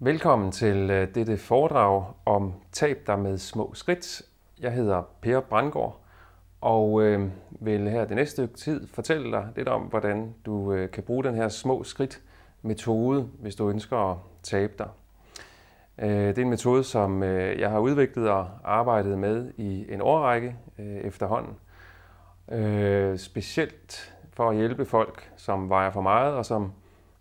Velkommen til øh, dette foredrag om tab der med små skridt. Jeg hedder Per Brandgaard og øh, vil her det næste stykke tid fortælle dig lidt om, hvordan du øh, kan bruge den her små skridt metode, hvis du ønsker at tabe dig. Øh, det er en metode, som øh, jeg har udviklet og arbejdet med i en årrække øh, efterhånden. Øh, specielt for at hjælpe folk, som vejer for meget og som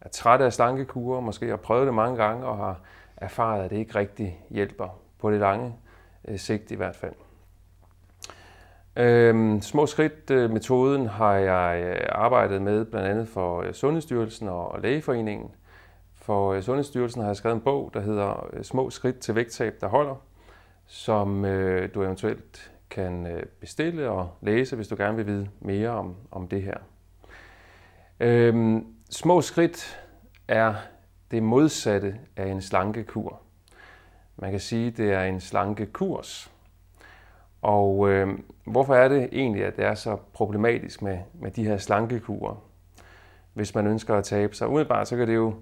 er trætte af slankekurer, måske har prøvet det mange gange og har erfaret, at det ikke rigtig hjælper på det lange øh, sigt i hvert fald. Øhm, små skridt-metoden øh, har jeg øh, arbejdet med blandt andet for øh, Sundhedsstyrelsen og Lægeforeningen. For øh, Sundhedsstyrelsen har jeg skrevet en bog, der hedder Små skridt til vægttab, der holder, som øh, du eventuelt kan bestille og læse, hvis du gerne vil vide mere om, om det her. Øhm, små skridt er det modsatte af en slankekur. Man kan sige, at det er en slankekurs. Og øh, hvorfor er det egentlig, at det er så problematisk med, med de her slankekurer? Hvis man ønsker at tabe sig. Umiddelbart så kan det jo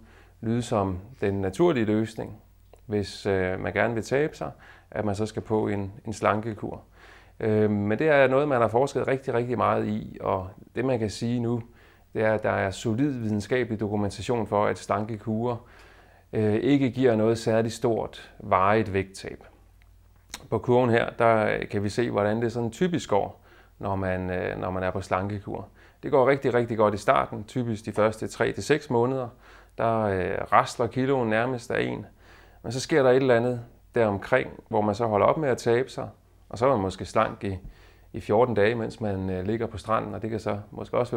lyde som den naturlige løsning, hvis øh, man gerne vil tabe sig, at man så skal på en, en slankekur. Øh, men det er noget, man har forsket rigtig, rigtig meget i, og det man kan sige nu, det er, at der er solid videnskabelig dokumentation for, at slankekurer øh, ikke giver noget særligt stort varigt vægttab. På kurven her, der kan vi se, hvordan det sådan typisk går, når man, øh, når man er på slankekur. Det går rigtig, rigtig godt i starten, typisk de første 3-6 måneder. Der øh, rastler kiloen nærmest af en. Men så sker der et eller andet deromkring, hvor man så holder op med at tabe sig, og så er man måske slank i, i 14 dage, mens man øh, ligger på stranden, og det kan så måske også